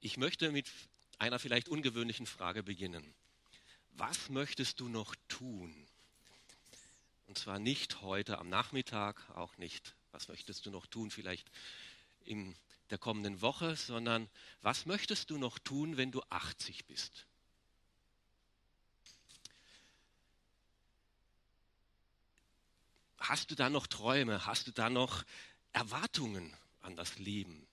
Ich möchte mit einer vielleicht ungewöhnlichen Frage beginnen. Was möchtest du noch tun? Und zwar nicht heute am Nachmittag, auch nicht, was möchtest du noch tun, vielleicht in der kommenden Woche, sondern was möchtest du noch tun, wenn du 80 bist? Hast du da noch Träume? Hast du da noch Erwartungen an das Leben?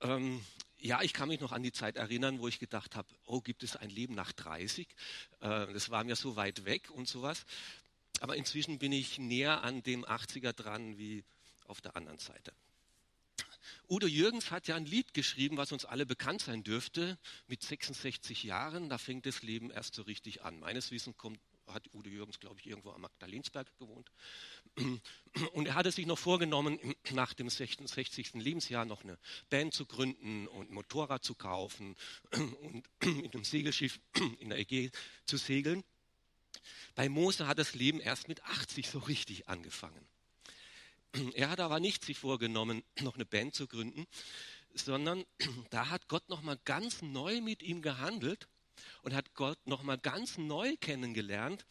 Ähm, ja, ich kann mich noch an die Zeit erinnern, wo ich gedacht habe, oh, gibt es ein Leben nach 30? Äh, das war mir so weit weg und sowas. Aber inzwischen bin ich näher an dem 80er dran wie auf der anderen Seite. Udo Jürgens hat ja ein Lied geschrieben, was uns alle bekannt sein dürfte. Mit 66 Jahren, da fängt das Leben erst so richtig an. Meines Wissens kommt hat Udo Jürgens, glaube ich, irgendwo am Magdalensberg gewohnt. Und er hatte sich noch vorgenommen, nach dem 60. Lebensjahr noch eine Band zu gründen und ein Motorrad zu kaufen und mit einem Segelschiff in der Ägäe zu segeln. Bei Mose hat das Leben erst mit 80 so richtig angefangen. Er hat aber nicht sich vorgenommen, noch eine Band zu gründen, sondern da hat Gott noch mal ganz neu mit ihm gehandelt und hat Gott nochmal ganz neu kennengelernt.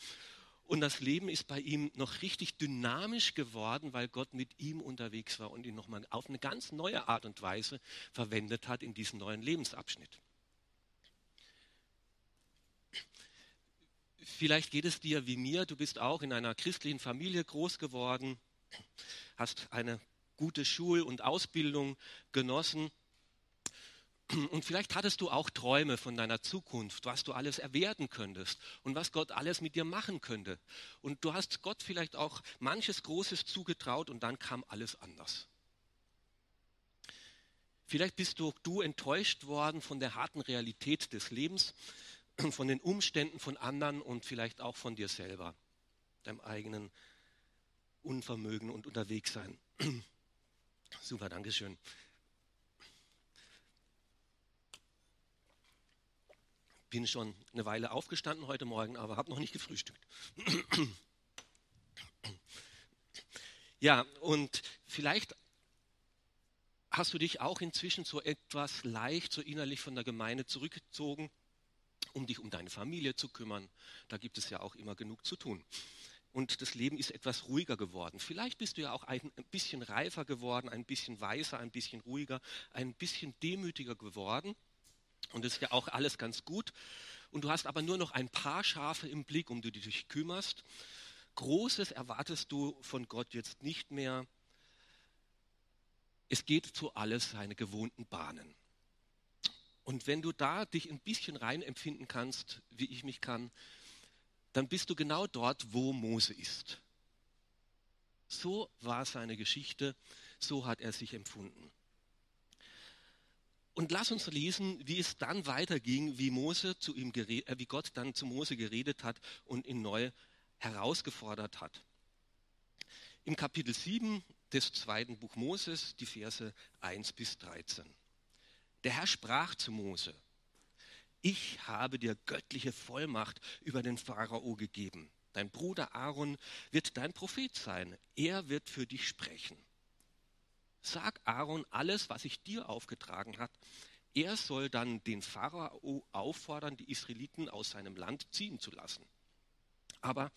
Und das Leben ist bei ihm noch richtig dynamisch geworden, weil Gott mit ihm unterwegs war und ihn nochmal auf eine ganz neue Art und Weise verwendet hat in diesem neuen Lebensabschnitt. Vielleicht geht es dir wie mir, du bist auch in einer christlichen Familie groß geworden, hast eine gute Schul- und Ausbildung genossen und vielleicht hattest du auch Träume von deiner Zukunft, was du alles erwerten könntest und was Gott alles mit dir machen könnte. Und du hast Gott vielleicht auch manches Großes zugetraut und dann kam alles anders. Vielleicht bist du, du enttäuscht worden von der harten Realität des Lebens, von den Umständen von anderen und vielleicht auch von dir selber, deinem eigenen Unvermögen und Unterwegssein. Super, Dankeschön. Bin schon eine Weile aufgestanden heute Morgen, aber habe noch nicht gefrühstückt. ja, und vielleicht hast du dich auch inzwischen so etwas leicht, so innerlich von der Gemeinde zurückgezogen, um dich um deine Familie zu kümmern. Da gibt es ja auch immer genug zu tun. Und das Leben ist etwas ruhiger geworden. Vielleicht bist du ja auch ein bisschen reifer geworden, ein bisschen weiser, ein bisschen ruhiger, ein bisschen demütiger geworden. Und das ist ja auch alles ganz gut. Und du hast aber nur noch ein paar Schafe im Blick, um die du dich kümmerst. Großes erwartest du von Gott jetzt nicht mehr. Es geht zu alles seine gewohnten Bahnen. Und wenn du da dich ein bisschen rein empfinden kannst, wie ich mich kann, dann bist du genau dort, wo Mose ist. So war seine Geschichte, so hat er sich empfunden. Und lass uns lesen, wie es dann weiterging, wie, Mose zu ihm äh, wie Gott dann zu Mose geredet hat und ihn neu herausgefordert hat. Im Kapitel 7 des zweiten Buch Moses, die Verse 1 bis 13. Der Herr sprach zu Mose, ich habe dir göttliche Vollmacht über den Pharao gegeben. Dein Bruder Aaron wird dein Prophet sein. Er wird für dich sprechen. Sag Aaron alles, was ich dir aufgetragen hat. Er soll dann den Pharao auffordern, die Israeliten aus seinem Land ziehen zu lassen. Aber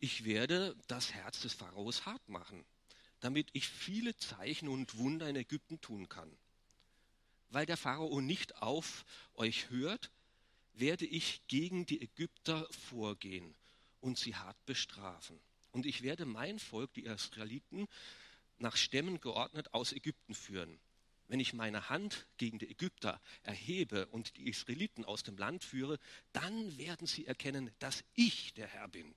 ich werde das Herz des Pharaos hart machen, damit ich viele Zeichen und Wunder in Ägypten tun kann. Weil der Pharao nicht auf euch hört, werde ich gegen die Ägypter vorgehen und sie hart bestrafen. Und ich werde mein Volk, die Israeliten, nach Stämmen geordnet aus Ägypten führen. Wenn ich meine Hand gegen die Ägypter erhebe und die Israeliten aus dem Land führe, dann werden sie erkennen, dass ich der Herr bin.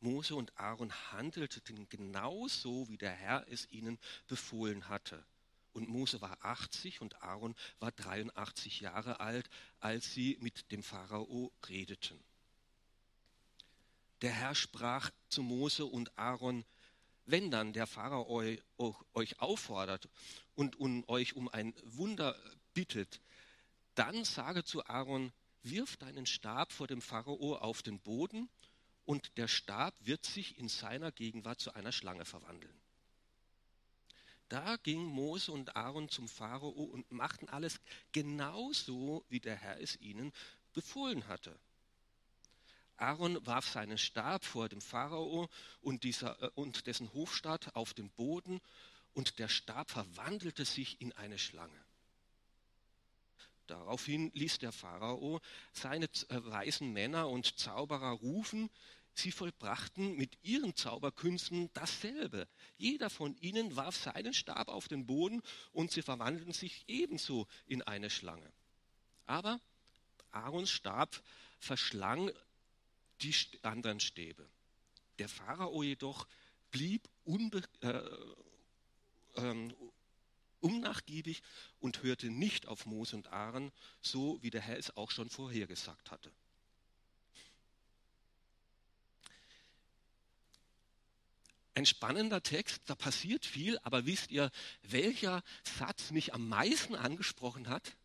Mose und Aaron handelten genauso, wie der Herr es ihnen befohlen hatte. Und Mose war 80 und Aaron war 83 Jahre alt, als sie mit dem Pharao redeten. Der Herr sprach zu Mose und Aaron, wenn dann der Pharao euch auffordert und euch um ein Wunder bittet, dann sage zu Aaron, wirf deinen Stab vor dem Pharao auf den Boden und der Stab wird sich in seiner Gegenwart zu einer Schlange verwandeln. Da ging Mose und Aaron zum Pharao und machten alles genauso, wie der Herr es ihnen befohlen hatte. Aaron warf seinen Stab vor dem Pharao und, dieser, äh, und dessen Hofstaat auf den Boden und der Stab verwandelte sich in eine Schlange. Daraufhin ließ der Pharao seine äh, weisen Männer und Zauberer rufen. Sie vollbrachten mit ihren Zauberkünsten dasselbe. Jeder von ihnen warf seinen Stab auf den Boden und sie verwandelten sich ebenso in eine Schlange. Aber Aarons Stab verschlang die anderen Stäbe. Der Pharao jedoch blieb unbe äh, ähm, unnachgiebig und hörte nicht auf Mose und Aaron, so wie der Herr es auch schon vorhergesagt hatte. Ein spannender Text, da passiert viel, aber wisst ihr, welcher Satz mich am meisten angesprochen hat?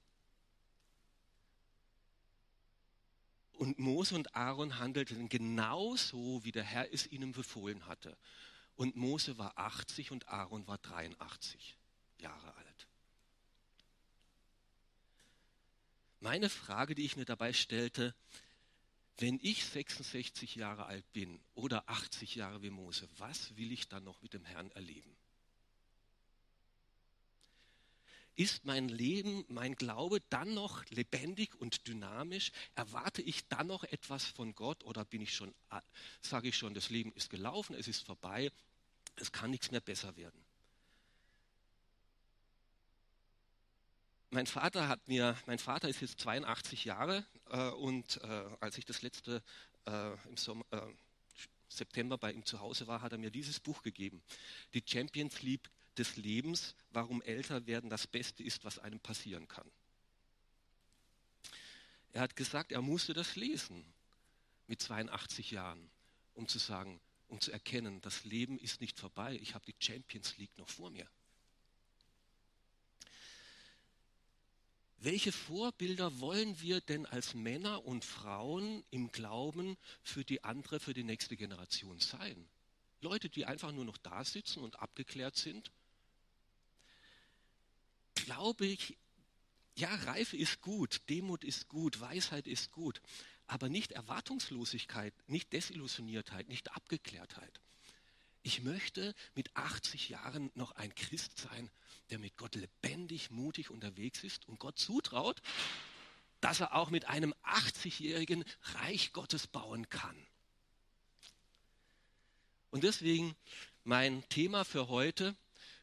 Und Mose und Aaron handelten genauso, wie der Herr es ihnen befohlen hatte. Und Mose war 80 und Aaron war 83 Jahre alt. Meine Frage, die ich mir dabei stellte, wenn ich 66 Jahre alt bin oder 80 Jahre wie Mose, was will ich dann noch mit dem Herrn erleben? Ist mein Leben, mein Glaube dann noch lebendig und dynamisch? Erwarte ich dann noch etwas von Gott oder bin ich schon, sage ich schon, das Leben ist gelaufen, es ist vorbei, es kann nichts mehr besser werden? Mein Vater hat mir, mein Vater ist jetzt 82 Jahre äh, und äh, als ich das letzte äh, im Sommer, äh, September bei ihm zu Hause war, hat er mir dieses Buch gegeben. Die Champions League des Lebens, warum älter werden das Beste ist, was einem passieren kann. Er hat gesagt, er musste das lesen mit 82 Jahren, um zu sagen, um zu erkennen, das Leben ist nicht vorbei, ich habe die Champions League noch vor mir. Welche Vorbilder wollen wir denn als Männer und Frauen im Glauben für die andere, für die nächste Generation sein? Leute, die einfach nur noch da sitzen und abgeklärt sind glaube ich, ja, Reife ist gut, Demut ist gut, Weisheit ist gut, aber nicht Erwartungslosigkeit, nicht Desillusioniertheit, nicht Abgeklärtheit. Ich möchte mit 80 Jahren noch ein Christ sein, der mit Gott lebendig, mutig unterwegs ist und Gott zutraut, dass er auch mit einem 80-jährigen Reich Gottes bauen kann. Und deswegen mein Thema für heute,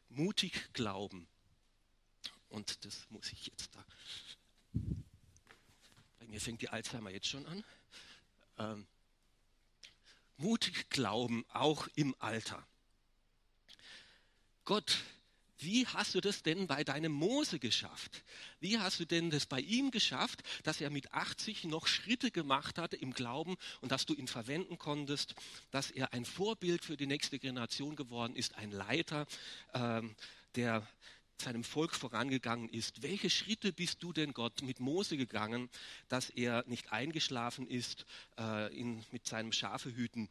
mutig glauben. Und das muss ich jetzt da. Bei mir fängt die Alzheimer jetzt schon an. Ähm, mutig glauben, auch im Alter. Gott, wie hast du das denn bei deinem Mose geschafft? Wie hast du denn das bei ihm geschafft, dass er mit 80 noch Schritte gemacht hatte im Glauben und dass du ihn verwenden konntest, dass er ein Vorbild für die nächste Generation geworden ist, ein Leiter, ähm, der seinem Volk vorangegangen ist. Welche Schritte bist du denn Gott mit Mose gegangen, dass er nicht eingeschlafen ist äh, in, mit seinem Schafehüten,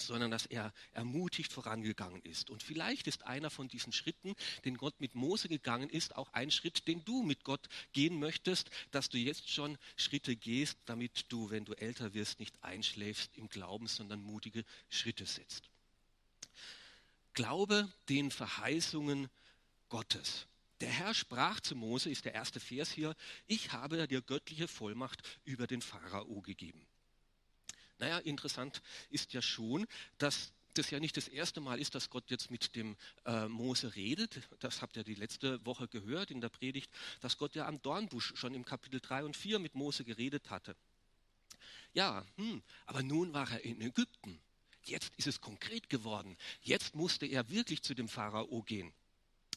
sondern dass er ermutigt vorangegangen ist. Und vielleicht ist einer von diesen Schritten, den Gott mit Mose gegangen ist, auch ein Schritt, den du mit Gott gehen möchtest, dass du jetzt schon Schritte gehst, damit du, wenn du älter wirst, nicht einschläfst im Glauben, sondern mutige Schritte setzt. Glaube den Verheißungen Gottes. Der Herr sprach zu Mose, ist der erste Vers hier, ich habe dir göttliche Vollmacht über den Pharao gegeben. Naja, interessant ist ja schon, dass das ja nicht das erste Mal ist, dass Gott jetzt mit dem äh, Mose redet. Das habt ihr die letzte Woche gehört in der Predigt, dass Gott ja am Dornbusch schon im Kapitel 3 und 4 mit Mose geredet hatte. Ja, hm, aber nun war er in Ägypten. Jetzt ist es konkret geworden. Jetzt musste er wirklich zu dem Pharao gehen.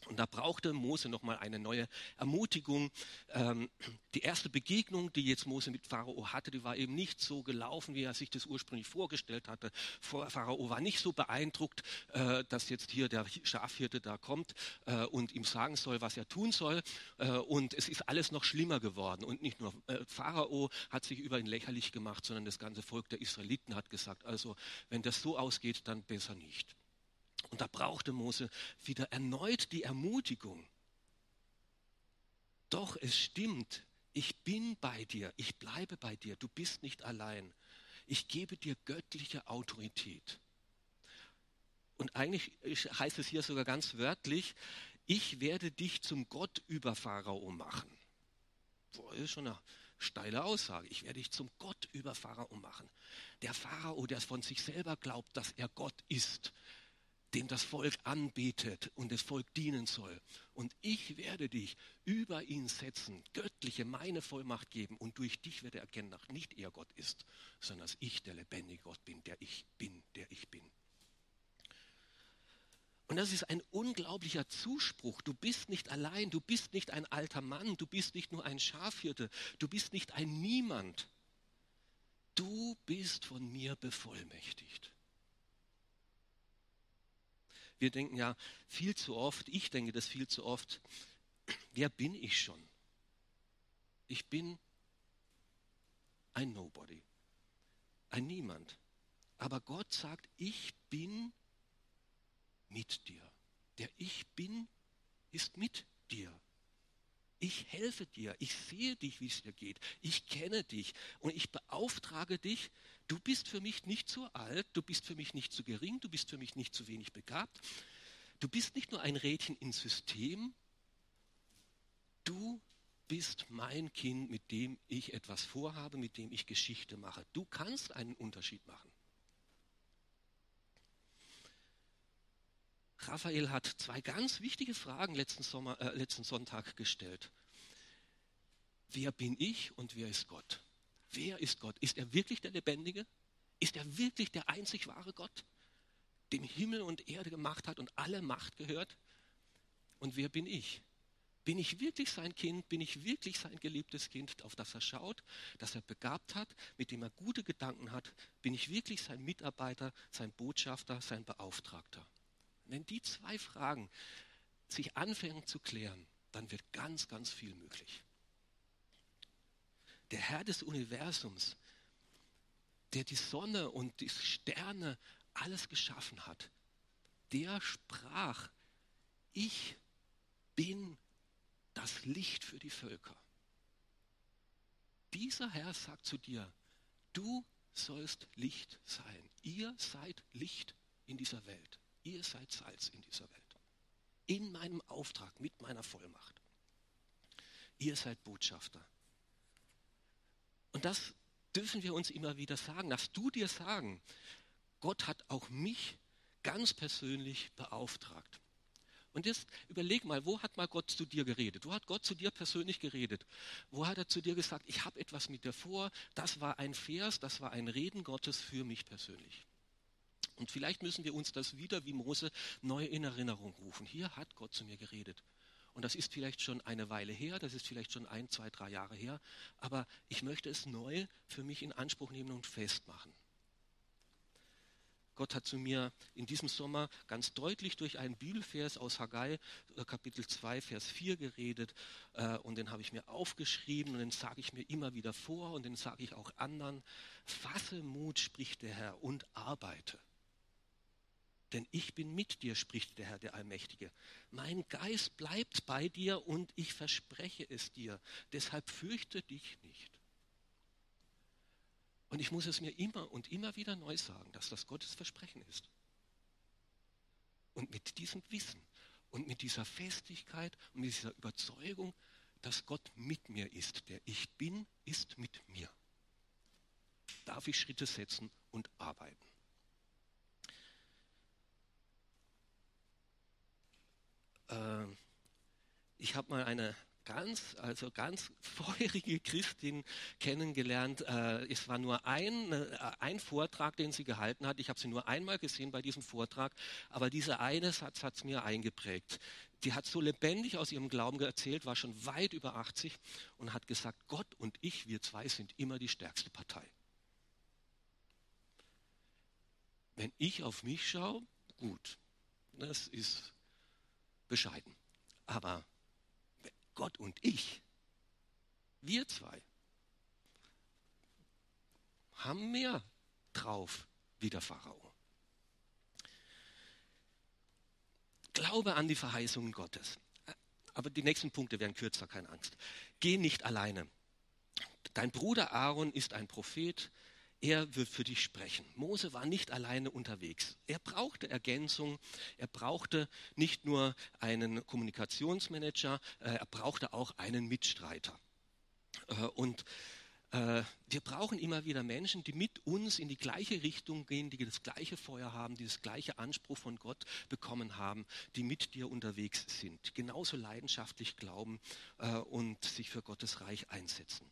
Und da brauchte Mose nochmal eine neue Ermutigung. Ähm, die erste Begegnung, die jetzt Mose mit Pharao hatte, die war eben nicht so gelaufen, wie er sich das ursprünglich vorgestellt hatte. Pharao war nicht so beeindruckt, äh, dass jetzt hier der Schafhirte da kommt äh, und ihm sagen soll, was er tun soll. Äh, und es ist alles noch schlimmer geworden. Und nicht nur äh, Pharao hat sich über ihn lächerlich gemacht, sondern das ganze Volk der Israeliten hat gesagt, also wenn das so ausgeht, dann besser nicht. Und da brauchte Mose wieder erneut die Ermutigung. Doch es stimmt, ich bin bei dir, ich bleibe bei dir, du bist nicht allein. Ich gebe dir göttliche Autorität. Und eigentlich heißt es hier sogar ganz wörtlich, ich werde dich zum Gott über Pharao machen. Boah, ist schon eine steile Aussage. Ich werde dich zum Gott über Pharao machen. Der Pharao, der von sich selber glaubt, dass er Gott ist, dem das Volk anbetet und das Volk dienen soll. Und ich werde dich über ihn setzen, göttliche, meine Vollmacht geben. Und durch dich wird er erkennen, dass nicht er Gott ist, sondern dass ich der lebendige Gott bin, der ich bin, der ich bin. Und das ist ein unglaublicher Zuspruch. Du bist nicht allein, du bist nicht ein alter Mann, du bist nicht nur ein Schafhirte, du bist nicht ein Niemand. Du bist von mir bevollmächtigt. Wir denken ja viel zu oft, ich denke das viel zu oft, wer bin ich schon? Ich bin ein Nobody, ein Niemand. Aber Gott sagt, ich bin mit dir. Der Ich bin ist mit dir. Ich helfe dir, ich sehe dich, wie es dir geht, ich kenne dich und ich beauftrage dich, du bist für mich nicht zu alt, du bist für mich nicht zu gering, du bist für mich nicht zu wenig begabt, du bist nicht nur ein Rädchen ins System, du bist mein Kind, mit dem ich etwas vorhabe, mit dem ich Geschichte mache. Du kannst einen Unterschied machen. Raphael hat zwei ganz wichtige Fragen letzten, Sommer, äh, letzten Sonntag gestellt. Wer bin ich und wer ist Gott? Wer ist Gott? Ist er wirklich der Lebendige? Ist er wirklich der einzig wahre Gott, dem Himmel und Erde gemacht hat und alle Macht gehört? Und wer bin ich? Bin ich wirklich sein Kind? Bin ich wirklich sein geliebtes Kind, auf das er schaut, das er begabt hat, mit dem er gute Gedanken hat? Bin ich wirklich sein Mitarbeiter, sein Botschafter, sein Beauftragter? Wenn die zwei Fragen sich anfangen zu klären, dann wird ganz, ganz viel möglich. Der Herr des Universums, der die Sonne und die Sterne alles geschaffen hat, der sprach, ich bin das Licht für die Völker. Dieser Herr sagt zu dir, du sollst Licht sein. Ihr seid Licht in dieser Welt. Ihr seid Salz in dieser Welt. In meinem Auftrag, mit meiner Vollmacht. Ihr seid Botschafter. Und das dürfen wir uns immer wieder sagen. Darfst du dir sagen, Gott hat auch mich ganz persönlich beauftragt. Und jetzt überleg mal, wo hat mal Gott zu dir geredet? Wo hat Gott zu dir persönlich geredet? Wo hat er zu dir gesagt, ich habe etwas mit dir vor? Das war ein Vers, das war ein Reden Gottes für mich persönlich. Und vielleicht müssen wir uns das wieder wie Mose neu in Erinnerung rufen. Hier hat Gott zu mir geredet. Und das ist vielleicht schon eine Weile her, das ist vielleicht schon ein, zwei, drei Jahre her, aber ich möchte es neu für mich in Anspruch nehmen und festmachen. Gott hat zu mir in diesem Sommer ganz deutlich durch einen Bibelvers aus Haggai, äh, Kapitel 2, Vers 4 geredet. Äh, und den habe ich mir aufgeschrieben und den sage ich mir immer wieder vor und den sage ich auch anderen. Fasse Mut, spricht der Herr, und arbeite. Denn ich bin mit dir, spricht der Herr, der Allmächtige. Mein Geist bleibt bei dir und ich verspreche es dir. Deshalb fürchte dich nicht. Und ich muss es mir immer und immer wieder neu sagen, dass das Gottes Versprechen ist. Und mit diesem Wissen und mit dieser Festigkeit und mit dieser Überzeugung, dass Gott mit mir ist, der ich bin, ist mit mir, darf ich Schritte setzen und arbeiten. äh, ich habe mal eine ganz, also ganz feurige Christin kennengelernt. Äh, es war nur ein, äh, ein Vortrag, den sie gehalten hat. Ich habe sie nur einmal gesehen bei diesem Vortrag, aber dieser eine Satz hat es mir eingeprägt. Die hat so lebendig aus ihrem Glauben erzählt, war schon weit über 80 und hat gesagt, Gott und ich, wir zwei sind immer die stärkste Partei. Wenn ich auf mich schaue, gut, das ist bescheiden. Aber Gott und ich, wir zwei, haben mehr drauf wie der Pharao. Glaube an die Verheißungen Gottes. Aber die nächsten Punkte werden kürzer, keine Angst. Geh nicht alleine. Dein Bruder Aaron ist ein Prophet, er wird für dich sprechen. Mose war nicht alleine unterwegs. Er brauchte Ergänzung, er brauchte nicht nur einen Kommunikationsmanager, äh, er brauchte auch einen Mitstreiter. Äh, und äh, wir brauchen immer wieder Menschen, die mit uns in die gleiche Richtung gehen, die das gleiche Feuer haben, die das gleiche Anspruch von Gott bekommen haben, die mit dir unterwegs sind, genauso leidenschaftlich glauben und sich für Gottes Reich einsetzen.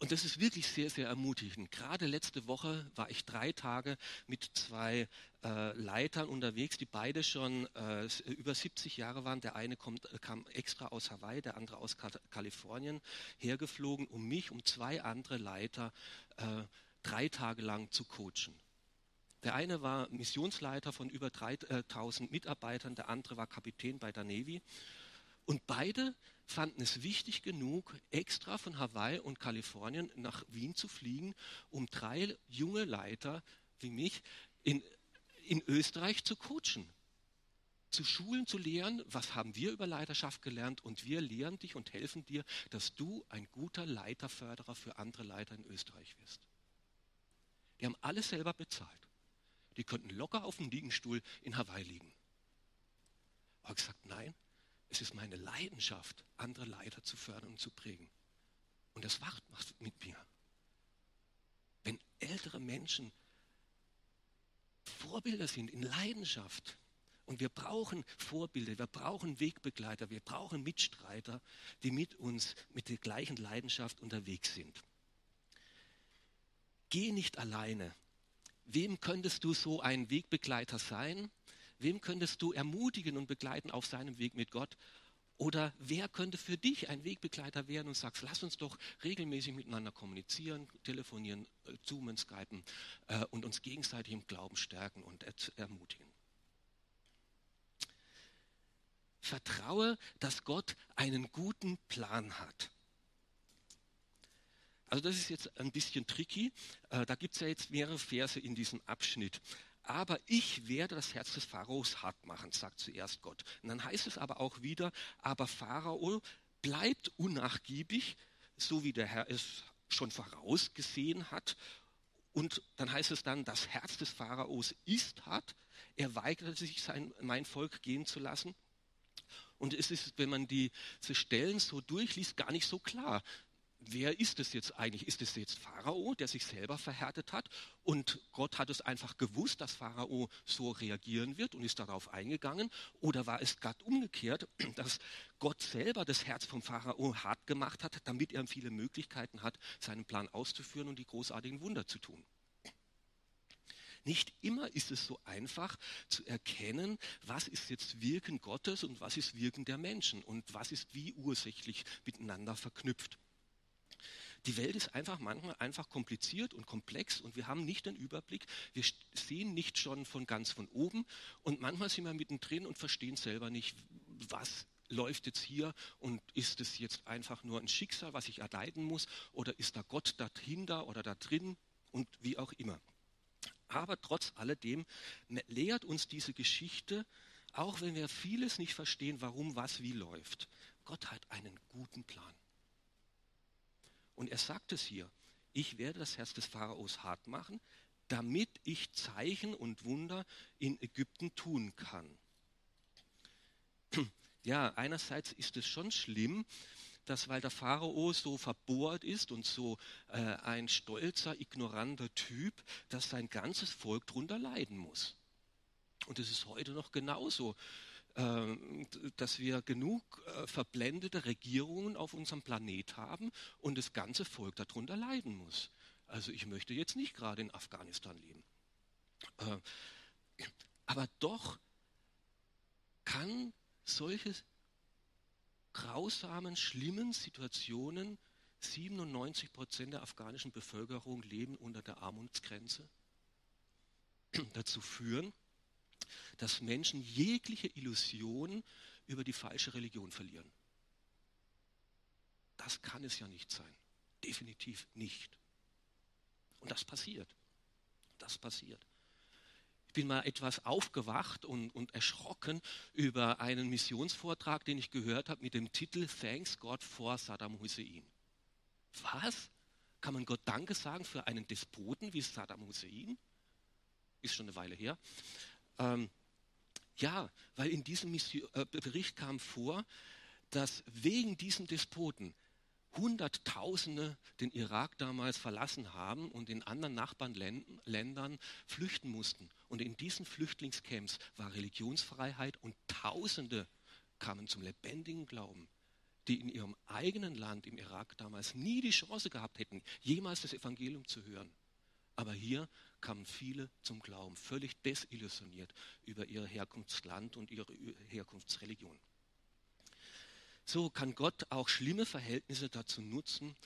Und das ist wirklich sehr, sehr ermutigend. Gerade letzte Woche war ich drei Tage mit zwei äh, Leitern unterwegs, die beide schon äh, über 70 Jahre waren. Der eine kommt, kam extra aus Hawaii, der andere aus Kalifornien hergeflogen, um mich, um zwei andere Leiter äh, drei Tage lang zu coachen. Der eine war Missionsleiter von über 3000 Mitarbeitern, der andere war Kapitän bei der Navy. Und beide fanden es wichtig genug, extra von Hawaii und Kalifornien nach Wien zu fliegen, um drei junge Leiter wie mich in, in Österreich zu coachen. Zu schulen, zu lehren, was haben wir über Leiterschaft gelernt und wir lehren dich und helfen dir, dass du ein guter Leiterförderer für andere Leiter in Österreich wirst. Die haben alles selber bezahlt. Die könnten locker auf dem Liegenstuhl in Hawaii liegen. Aber gesagt, nein, es ist meine Leidenschaft, andere Leiter zu fördern und zu prägen. Und das macht mit mir. Wenn ältere Menschen Vorbilder sind in Leidenschaft, und wir brauchen Vorbilder, wir brauchen Wegbegleiter, wir brauchen Mitstreiter, die mit uns mit der gleichen Leidenschaft unterwegs sind. Geh nicht alleine. Wem könntest du so ein Wegbegleiter sein? Wem könntest du ermutigen und begleiten auf seinem Weg mit Gott? Oder wer könnte für dich ein Wegbegleiter werden und sagst, lass uns doch regelmäßig miteinander kommunizieren, telefonieren, äh, zoomen, skypen äh, und uns gegenseitig im Glauben stärken und ermutigen. Vertraue, dass Gott einen guten Plan hat. Also das ist jetzt ein bisschen tricky. Äh, da gibt es ja jetzt mehrere Verse in diesem Abschnitt aber ich werde das Herz des Pharaos hart machen, sagt zuerst Gott. Und dann heißt es aber auch wieder, aber Pharao bleibt unnachgiebig, so wie der Herr es schon vorausgesehen hat. Und dann heißt es dann, das Herz des Pharaos ist hart. Er weigert sich, sein, mein Volk gehen zu lassen. Und es ist, wenn man diese Stellen so durchliest, gar nicht so klar wer ist es jetzt eigentlich? Ist es jetzt Pharao, der sich selber verhärtet hat? Und Gott hat es einfach gewusst, dass Pharao so reagieren wird und ist darauf eingegangen? Oder war es Gott umgekehrt, dass Gott selber das Herz vom Pharao hart gemacht hat, damit er viele Möglichkeiten hat, seinen Plan auszuführen und die großartigen Wunder zu tun? Nicht immer ist es so einfach zu erkennen, was ist jetzt Wirken Gottes und was ist Wirken der Menschen und was ist wie ursächlich miteinander verknüpft. Die Welt ist einfach manchmal einfach kompliziert und komplex und wir haben nicht den Überblick. Wir sehen nicht schon von ganz von oben und manchmal sind wir mittendrin und verstehen selber nicht, was läuft jetzt hier und ist es jetzt einfach nur ein Schicksal, was ich erleiden muss oder ist da Gott dahinter oder da drin und wie auch immer. Aber trotz alledem lehrt uns diese Geschichte, auch wenn wir vieles nicht verstehen, warum was wie läuft. Gott hat einen guten Plan. Und er sagt es hier, ich werde das Herz des Pharaos hart machen, damit ich Zeichen und Wunder in Ägypten tun kann. Ja, einerseits ist es schon schlimm, dass weil der Pharao so verbohrt ist und so äh, ein stolzer, ignoranter Typ, dass sein ganzes Volk darunter leiden muss. Und es ist heute noch genauso. Ähm, dass wir genug äh, verblendete Regierungen auf unserem Planet haben und das ganze Volk darunter leiden muss. Also ich möchte jetzt nicht gerade in Afghanistan leben. Äh, aber doch kann solche grausamen, schlimmen Situationen 97 Prozent der afghanischen Bevölkerung leben unter der Armutsgrenze dazu führen, dass Menschen jegliche Illusion über die falsche Religion verlieren. Das kann es ja nicht sein. Definitiv nicht. Und das passiert. Das passiert. Ich bin mal etwas aufgewacht und, und erschrocken über einen Missionsvortrag, den ich gehört habe mit dem Titel Thanks God for Saddam Hussein. Was? Kann man Gott Danke sagen für einen Despoten wie Saddam Hussein? Ist schon eine Weile her. Ähm, ja, weil in diesem äh, Bericht kam vor, dass wegen diesem Despoten Hunderttausende den Irak damals verlassen haben und in anderen Nachbarländern flüchten mussten. Und in diesen Flüchtlingscamps war Religionsfreiheit und Tausende kamen zum lebendigen Glauben, die in ihrem eigenen Land, im Irak damals, nie die Chance gehabt hätten, jemals das Evangelium zu hören. Aber hier kamen viele zum Glauben, völlig desillusioniert über ihr Herkunftsland und ihre Herkunftsreligion. So kann Gott auch schlimme Verhältnisse dazu nutzen,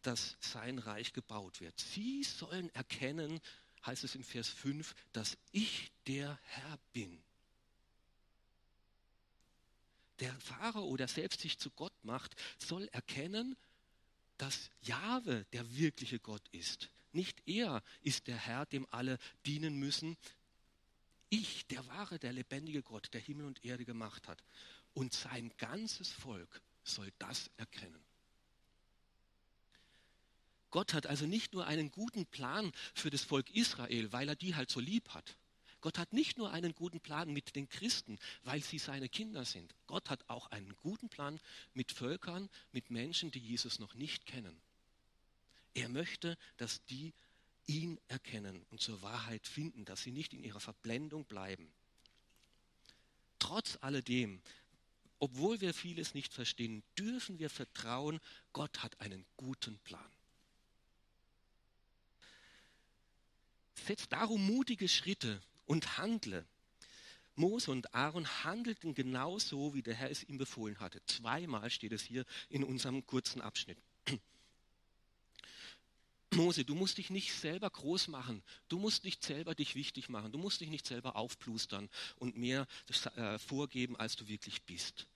dass sein Reich gebaut wird. Sie sollen erkennen, heißt es im Vers 5, dass ich der Herr bin. Der Pharao, der selbst sich zu Gott macht, soll erkennen, dass Jahwe der wirkliche Gott ist. Nicht er ist der Herr, dem alle dienen müssen. Ich, der wahre, der lebendige Gott, der Himmel und Erde gemacht hat. Und sein ganzes Volk soll das erkennen. Gott hat also nicht nur einen guten Plan für das Volk Israel, weil er die halt so lieb hat. Gott hat nicht nur einen guten Plan mit den Christen, weil sie seine Kinder sind. Gott hat auch einen guten Plan mit Völkern, mit Menschen, die Jesus noch nicht kennen. Er möchte, dass die ihn erkennen und zur Wahrheit finden, dass sie nicht in ihrer Verblendung bleiben. Trotz alledem obwohl wir vieles nicht verstehen, dürfen wir vertrauen, Gott hat einen guten Plan. Setz darum mutige Schritte und handle. Mose und Aaron handelten genauso, wie der Herr es ihm befohlen hatte. Zweimal steht es hier in unserem kurzen Abschnitt. Mose, du musst dich nicht selber groß machen, du musst nicht selber dich wichtig machen, du musst dich nicht selber aufplustern und mehr äh, vorgeben, als du wirklich bist.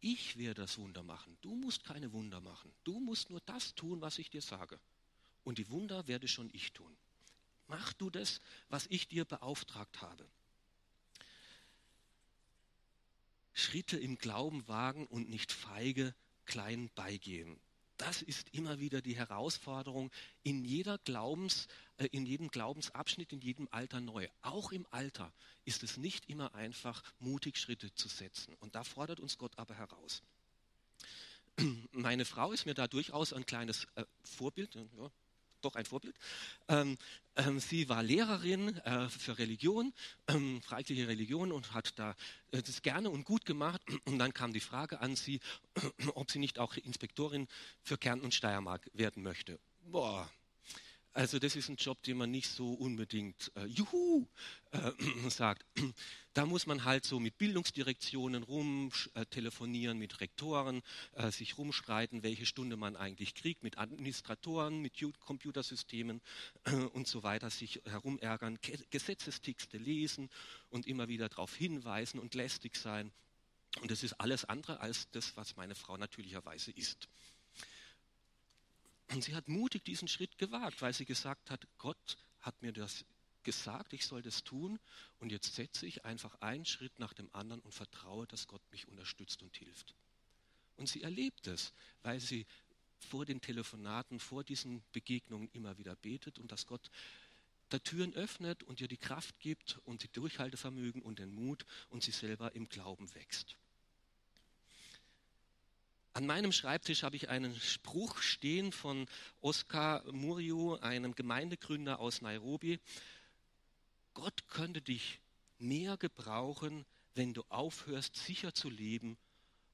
Ich werde das Wunder machen. Du musst keine Wunder machen. Du musst nur das tun, was ich dir sage. Und die Wunder werde schon ich tun. Mach du das, was ich dir beauftragt habe. Schritte im Glauben wagen und nicht feige klein beigeben das ist immer wieder die Herausforderung in, jeder Glaubens, äh, in jedem Glaubensabschnitt, in jedem Alter neu. Auch im Alter ist es nicht immer einfach, mutig Schritte zu setzen. Und da fordert uns Gott aber heraus. Meine Frau ist mir da durchaus ein kleines äh, Vorbild. Ja, doch ein Vorbild. Ähm, ähm, sie war Lehrerin äh, für Religion, ähm, freikirchliche Religion und hat da äh, das gerne und gut gemacht. Und dann kam die Frage an sie, ob sie nicht auch Inspektorin für Kärnten und Steiermark werden möchte. Boah, also das ist ein Job, den man nicht so unbedingt äh, Juhu äh, sagt. Da muss man halt so mit Bildungsdirektionen rum äh, telefonieren, mit Rektoren, äh, sich rumstreiten, welche Stunde man eigentlich kriegt, mit Administratoren, mit Computersystemen äh, und so weiter, sich herumärgern, Gesetzestexte lesen und immer wieder darauf hinweisen und lästig sein. Und das ist alles andere als das, was meine Frau natürlicherweise ist. Und sie hat mutig diesen Schritt gewagt, weil sie gesagt hat, Gott hat mir das gesagt, ich soll das tun und jetzt setze ich einfach einen Schritt nach dem anderen und vertraue, dass Gott mich unterstützt und hilft. Und sie erlebt es, weil sie vor den Telefonaten, vor diesen Begegnungen immer wieder betet und dass Gott da Türen öffnet und ihr die Kraft gibt und die Durchhaltevermögen und den Mut und sie selber im Glauben wächst. An meinem Schreibtisch habe ich einen Spruch stehen von Oskar Murio, einem Gemeindegründer aus Nairobi. Gott könnte dich mehr gebrauchen, wenn du aufhörst, sicher zu leben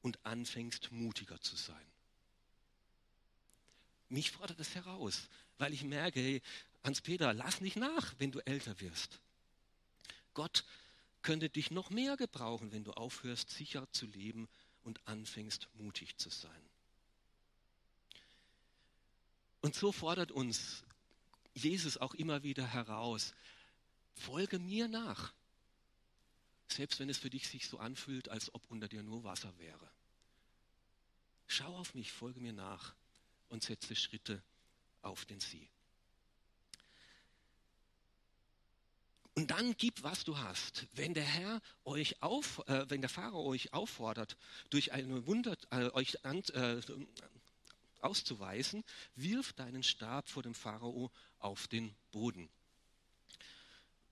und anfängst, mutiger zu sein. Mich fordert das heraus, weil ich merke, Hans-Peter, lass nicht nach, wenn du älter wirst. Gott könnte dich noch mehr gebrauchen, wenn du aufhörst, sicher zu leben und anfängst mutig zu sein. Und so fordert uns Jesus auch immer wieder heraus, folge mir nach, selbst wenn es für dich sich so anfühlt, als ob unter dir nur Wasser wäre. Schau auf mich, folge mir nach und setze Schritte auf den See. Und dann gib, was du hast. Wenn der Herr euch auf, äh, wenn der Pharao euch auffordert, durch eine Wunder äh, euch an, äh, auszuweisen, wirf deinen Stab vor dem Pharao auf den Boden.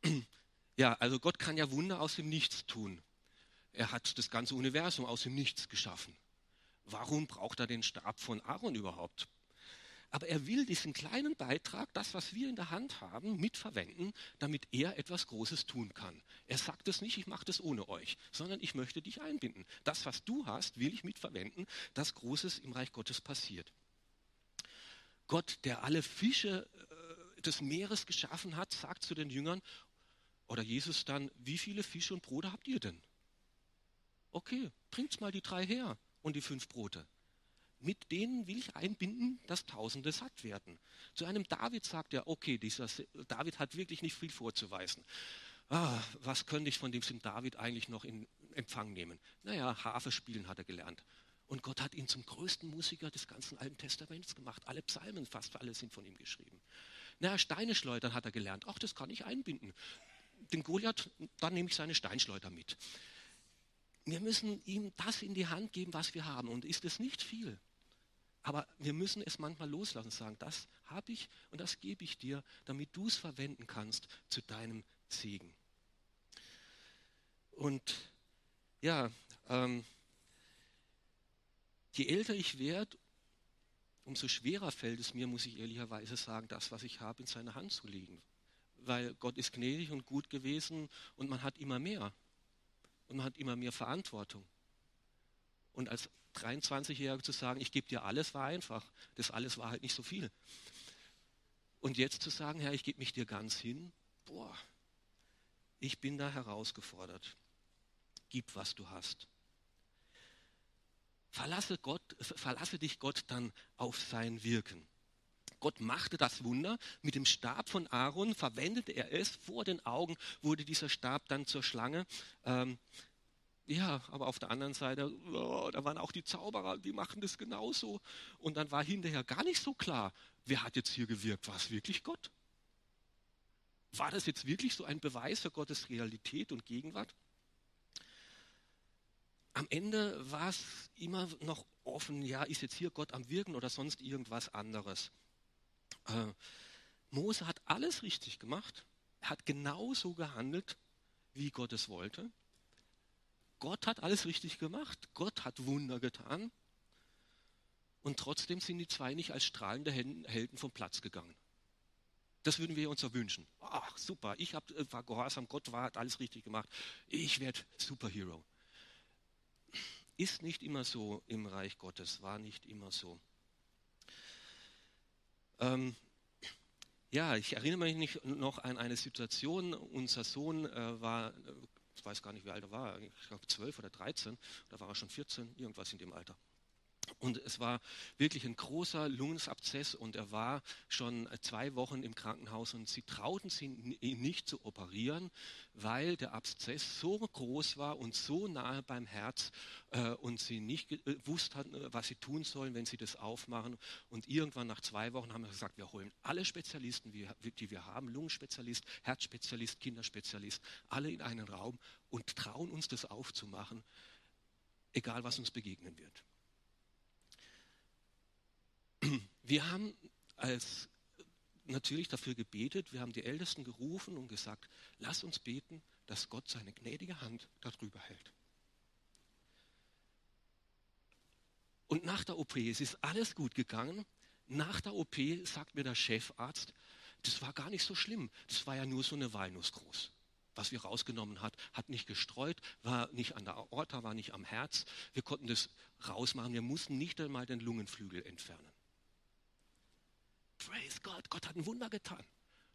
Ja, also Gott kann ja Wunder aus dem Nichts tun. Er hat das ganze Universum aus dem Nichts geschaffen. Warum braucht er den Stab von Aaron überhaupt? Aber er will diesen kleinen Beitrag, das, was wir in der Hand haben, mitverwenden, damit er etwas Großes tun kann. Er sagt es nicht, ich mache das ohne euch, sondern ich möchte dich einbinden. Das, was du hast, will ich mitverwenden, dass Großes im Reich Gottes passiert. Gott, der alle Fische äh, des Meeres geschaffen hat, sagt zu den Jüngern, oder Jesus dann, wie viele Fische und Brote habt ihr denn? Okay, bringt mal die drei her und die fünf Brote mit denen will ich einbinden, dass Tausende satt werden. Zu einem David sagt er, okay, dieser David hat wirklich nicht viel vorzuweisen. Ah, was könnte ich von dem David eigentlich noch in Empfang nehmen? Naja, Harfe spielen hat er gelernt. Und Gott hat ihn zum größten Musiker des ganzen Alten Testaments gemacht. Alle Psalmen, fast alle sind von ihm geschrieben. Naja, Steine schleudern hat er gelernt. Auch das kann ich einbinden. Den Goliath, dann nehme ich seine Steinschleuder mit. Wir müssen ihm das in die Hand geben, was wir haben. Und ist es nicht viel? Aber wir müssen es manchmal loslassen und sagen, das habe ich und das gebe ich dir, damit du es verwenden kannst zu deinem Segen. Und ja, ähm, je älter ich werde, umso schwerer fällt es mir, muss ich ehrlicherweise sagen, das, was ich habe, in seine Hand zu legen. Weil Gott ist gnädig und gut gewesen und man hat immer mehr. Und man hat immer mehr Verantwortung. Und als 23-Jähriger zu sagen, ich gebe dir alles, war einfach. Das alles war halt nicht so viel. Und jetzt zu sagen, Herr, ich gebe mich dir ganz hin, boah, ich bin da herausgefordert. Gib, was du hast. Verlasse, Gott, verlasse dich Gott dann auf sein Wirken. Gott machte das Wunder. Mit dem Stab von Aaron verwendete er es. Vor den Augen wurde dieser Stab dann zur Schlange. Ähm, ja, aber auf der anderen Seite, oh, da waren auch die Zauberer, die machen das genauso. Und dann war hinterher gar nicht so klar, wer hat jetzt hier gewirkt? War es wirklich Gott? War das jetzt wirklich so ein Beweis für Gottes Realität und Gegenwart? Am Ende war es immer noch offen, ja, ist jetzt hier Gott am Wirken oder sonst irgendwas anderes. Äh, Mose hat alles richtig gemacht. Hat genauso gehandelt, wie Gott es wollte. Gott hat alles richtig gemacht. Gott hat Wunder getan. Und trotzdem sind die zwei nicht als strahlende Helden vom Platz gegangen. Das würden wir uns ja wünschen. Ach, super, ich hab, äh, war gehorsam, Gott war, hat alles richtig gemacht. Ich werde Superhero. Ist nicht immer so im Reich Gottes, war nicht immer so. Ähm, ja, ich erinnere mich noch an eine Situation. Unser Sohn äh, war ich weiß gar nicht, wie alt er war, ich glaube 12 oder 13, da war er schon 14, irgendwas in dem Alter. Und es war wirklich ein großer Lungenabszess und er war schon zwei Wochen im Krankenhaus und sie trauten ihn nicht zu operieren, weil der Abszess so groß war und so nahe beim Herz äh, und sie nicht gewusst hatten, äh, was sie tun sollen, wenn sie das aufmachen. Und irgendwann nach zwei Wochen haben wir gesagt, wir holen alle Spezialisten, die wir haben, Lungenspezialist, Herzspezialist, Kinderspezialist, alle in einen Raum und trauen uns das aufzumachen, egal was uns begegnen wird. Wir haben als natürlich dafür gebetet, wir haben die Ältesten gerufen und gesagt, lass uns beten, dass Gott seine gnädige Hand darüber hält. Und nach der OP, es ist alles gut gegangen. Nach der OP sagt mir der Chefarzt, das war gar nicht so schlimm. Das war ja nur so eine Walnuss groß. Was wir rausgenommen hat, hat nicht gestreut, war nicht an der Aorta, war nicht am Herz. Wir konnten das rausmachen. Wir mussten nicht einmal den Lungenflügel entfernen. Praise Gott, Gott hat ein Wunder getan.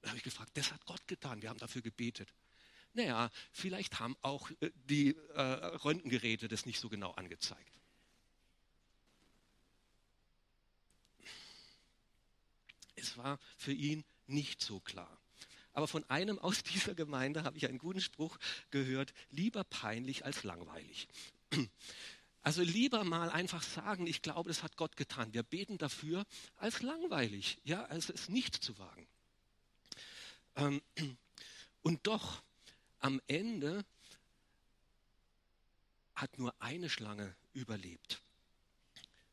Da habe ich gefragt, das hat Gott getan, wir haben dafür gebetet. Naja, vielleicht haben auch äh, die äh, Röntgengeräte das nicht so genau angezeigt. Es war für ihn nicht so klar. Aber von einem aus dieser Gemeinde habe ich einen guten Spruch gehört, lieber peinlich als langweilig. Also lieber mal einfach sagen, ich glaube, das hat Gott getan. Wir beten dafür, als langweilig, ja, als es nicht zu wagen. Ähm, Und doch, am Ende hat nur eine Schlange überlebt.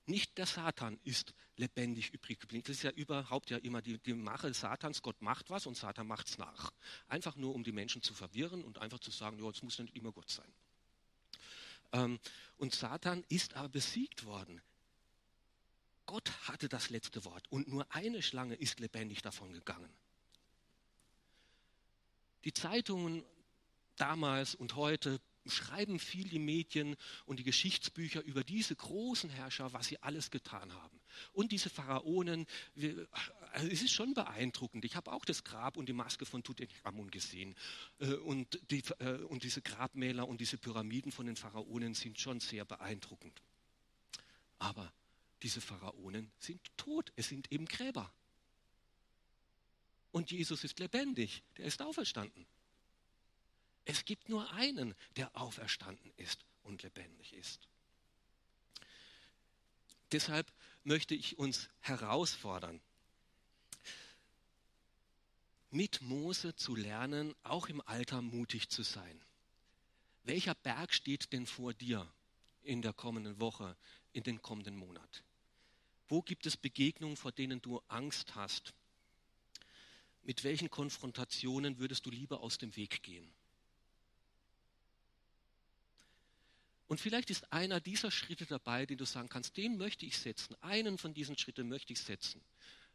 Nicht der Satan ist lebendig übrig geblieben. Das ist ja überhaupt ja immer die, die Mache Satans. Gott macht was und Satan macht es nach. Einfach nur, um die Menschen zu verwirren und einfach zu sagen, es muss nicht immer Gott sein. Ähm, und Satan ist aber besiegt worden. Gott hatte das letzte Wort und nur eine Schlange ist lebendig davon gegangen. Die Zeitungen damals und heute schreiben viel die Medien und die Geschichtsbücher über diese großen Herrscher, was sie alles getan haben. Und diese Pharaonen, also es ist schon beeindruckend. Ich habe auch das Grab und die Maske von Tutanchamun gesehen. Äh, und, die, äh, und diese Grabmäler und diese Pyramiden von den Pharaonen sind schon sehr beeindruckend. Aber diese Pharaonen sind tot. Es sind eben Gräber. Und Jesus ist lebendig. Der ist auferstanden. Es gibt nur einen, der auferstanden ist und lebendig ist. Deshalb möchte ich uns herausfordern, mit Mose zu lernen, auch im Alter mutig zu sein. Welcher Berg steht denn vor dir in der kommenden Woche, in den kommenden Monat? Wo gibt es Begegnungen, vor denen du Angst hast? Mit welchen Konfrontationen würdest du lieber aus dem Weg gehen? Und vielleicht ist einer dieser Schritte dabei, den du sagen kannst, den möchte ich setzen. Einen von diesen Schritten möchte ich setzen,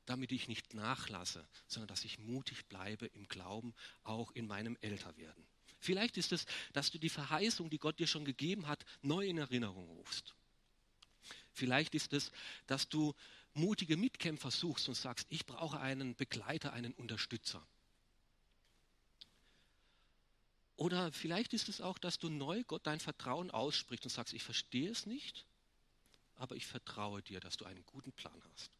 damit ich nicht nachlasse, sondern dass ich mutig bleibe im Glauben, auch in meinem Älterwerden. Vielleicht ist es, dass du die Verheißung, die Gott dir schon gegeben hat, neu in Erinnerung rufst. Vielleicht ist es, dass du mutige Mitkämpfer suchst und sagst, ich brauche einen Begleiter, einen Unterstützer. Oder vielleicht ist es auch, dass du neu Gott dein Vertrauen aussprichst und sagst, ich verstehe es nicht, aber ich vertraue dir, dass du einen guten Plan hast.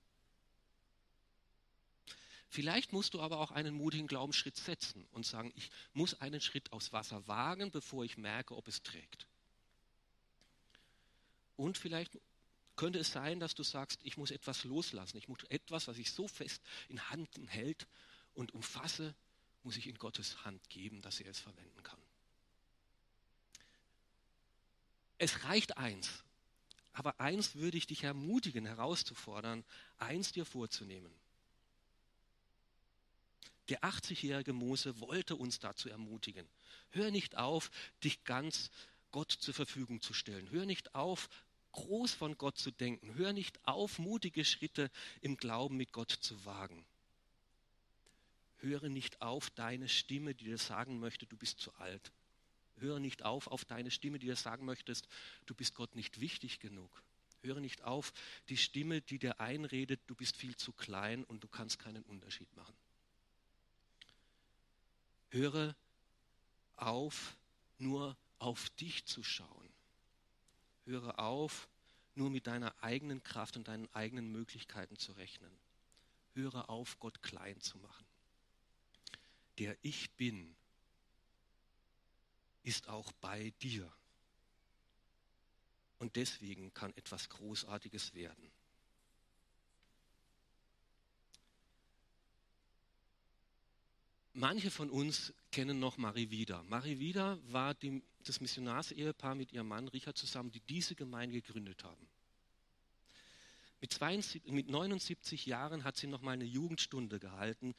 Vielleicht musst du aber auch einen mutigen Glaubensschritt setzen und sagen, ich muss einen Schritt aufs Wasser wagen, bevor ich merke, ob es trägt. Und vielleicht könnte es sein, dass du sagst, ich muss etwas loslassen. Ich muss etwas, was ich so fest in Handen hält und umfasse, muss ich in Gottes Hand geben, dass er es verwenden kann. Es reicht eins, aber eins würde ich dich ermutigen, herauszufordern, eins dir vorzunehmen. Der 80-jährige Mose wollte uns dazu ermutigen. Hör nicht auf, dich ganz Gott zur Verfügung zu stellen. Hör nicht auf, groß von Gott zu denken. Hör nicht auf, mutige Schritte im Glauben mit Gott zu wagen höre nicht auf deine Stimme, die dir sagen möchte, du bist zu alt. Höre nicht auf auf deine Stimme, die dir sagen möchtest, du bist Gott nicht wichtig genug. Höre nicht auf die Stimme, die dir einredet, du bist viel zu klein und du kannst keinen Unterschied machen. Höre auf, nur auf dich zu schauen. Höre auf, nur mit deiner eigenen Kraft und deinen eigenen Möglichkeiten zu rechnen. Höre auf, Gott klein zu machen der ich bin, ist auch bei dir. Und deswegen kann etwas Großartiges werden. Manche von uns kennen noch Marie Wieder. Marie Wieder war die, das Missionarsehepaar mit ihrem Mann Richard zusammen, die diese Gemeinde gegründet haben. Mit, 72, mit 79 Jahren hat sie noch mal eine Jugendstunde gehalten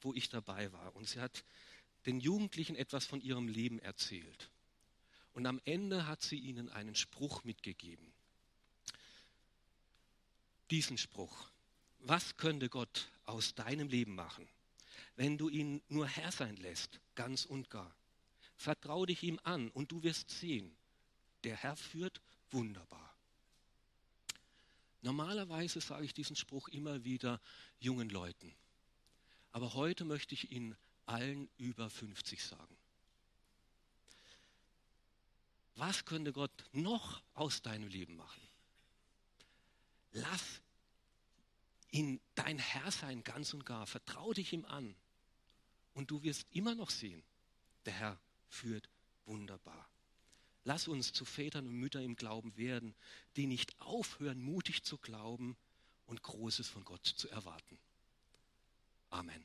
wo ich dabei war. Und sie hat den Jugendlichen etwas von ihrem Leben erzählt. Und am Ende hat sie ihnen einen Spruch mitgegeben. Diesen Spruch. Was könnte Gott aus deinem Leben machen, wenn du ihn nur Herr sein lässt, ganz und gar? Vertrau dich ihm an und du wirst sehen, der Herr führt wunderbar. Normalerweise sage ich diesen Spruch immer wieder jungen Leuten. Aber heute möchte ich Ihnen allen über 50 sagen. Was könnte Gott noch aus deinem Leben machen? Lass ihn dein Herr sein, ganz und gar. Vertrau dich ihm an. Und du wirst immer noch sehen, der Herr führt wunderbar. Lass uns zu Vätern und Müttern im Glauben werden, die nicht aufhören, mutig zu glauben und Großes von Gott zu erwarten. Amen.